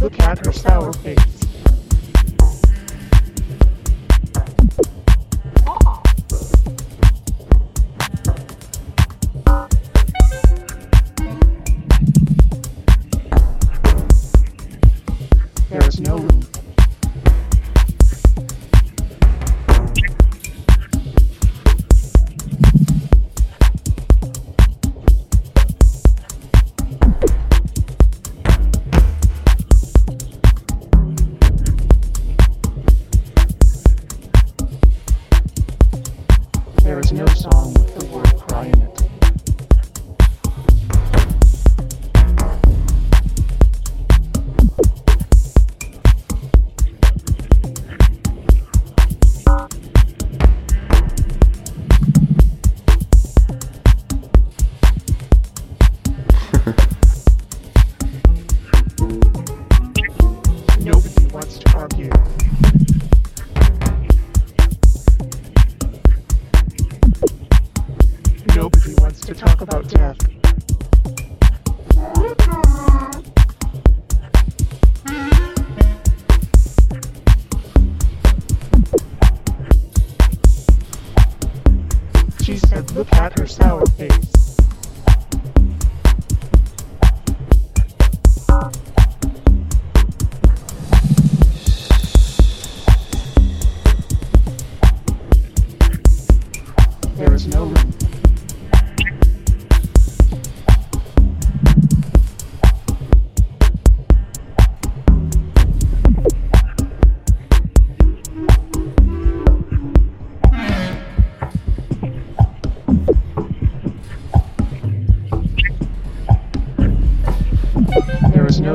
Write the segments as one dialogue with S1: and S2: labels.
S1: look at her sour face.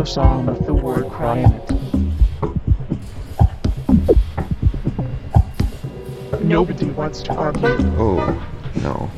S1: song with the word cry in it. Nobody wants to argue.
S2: Oh, no.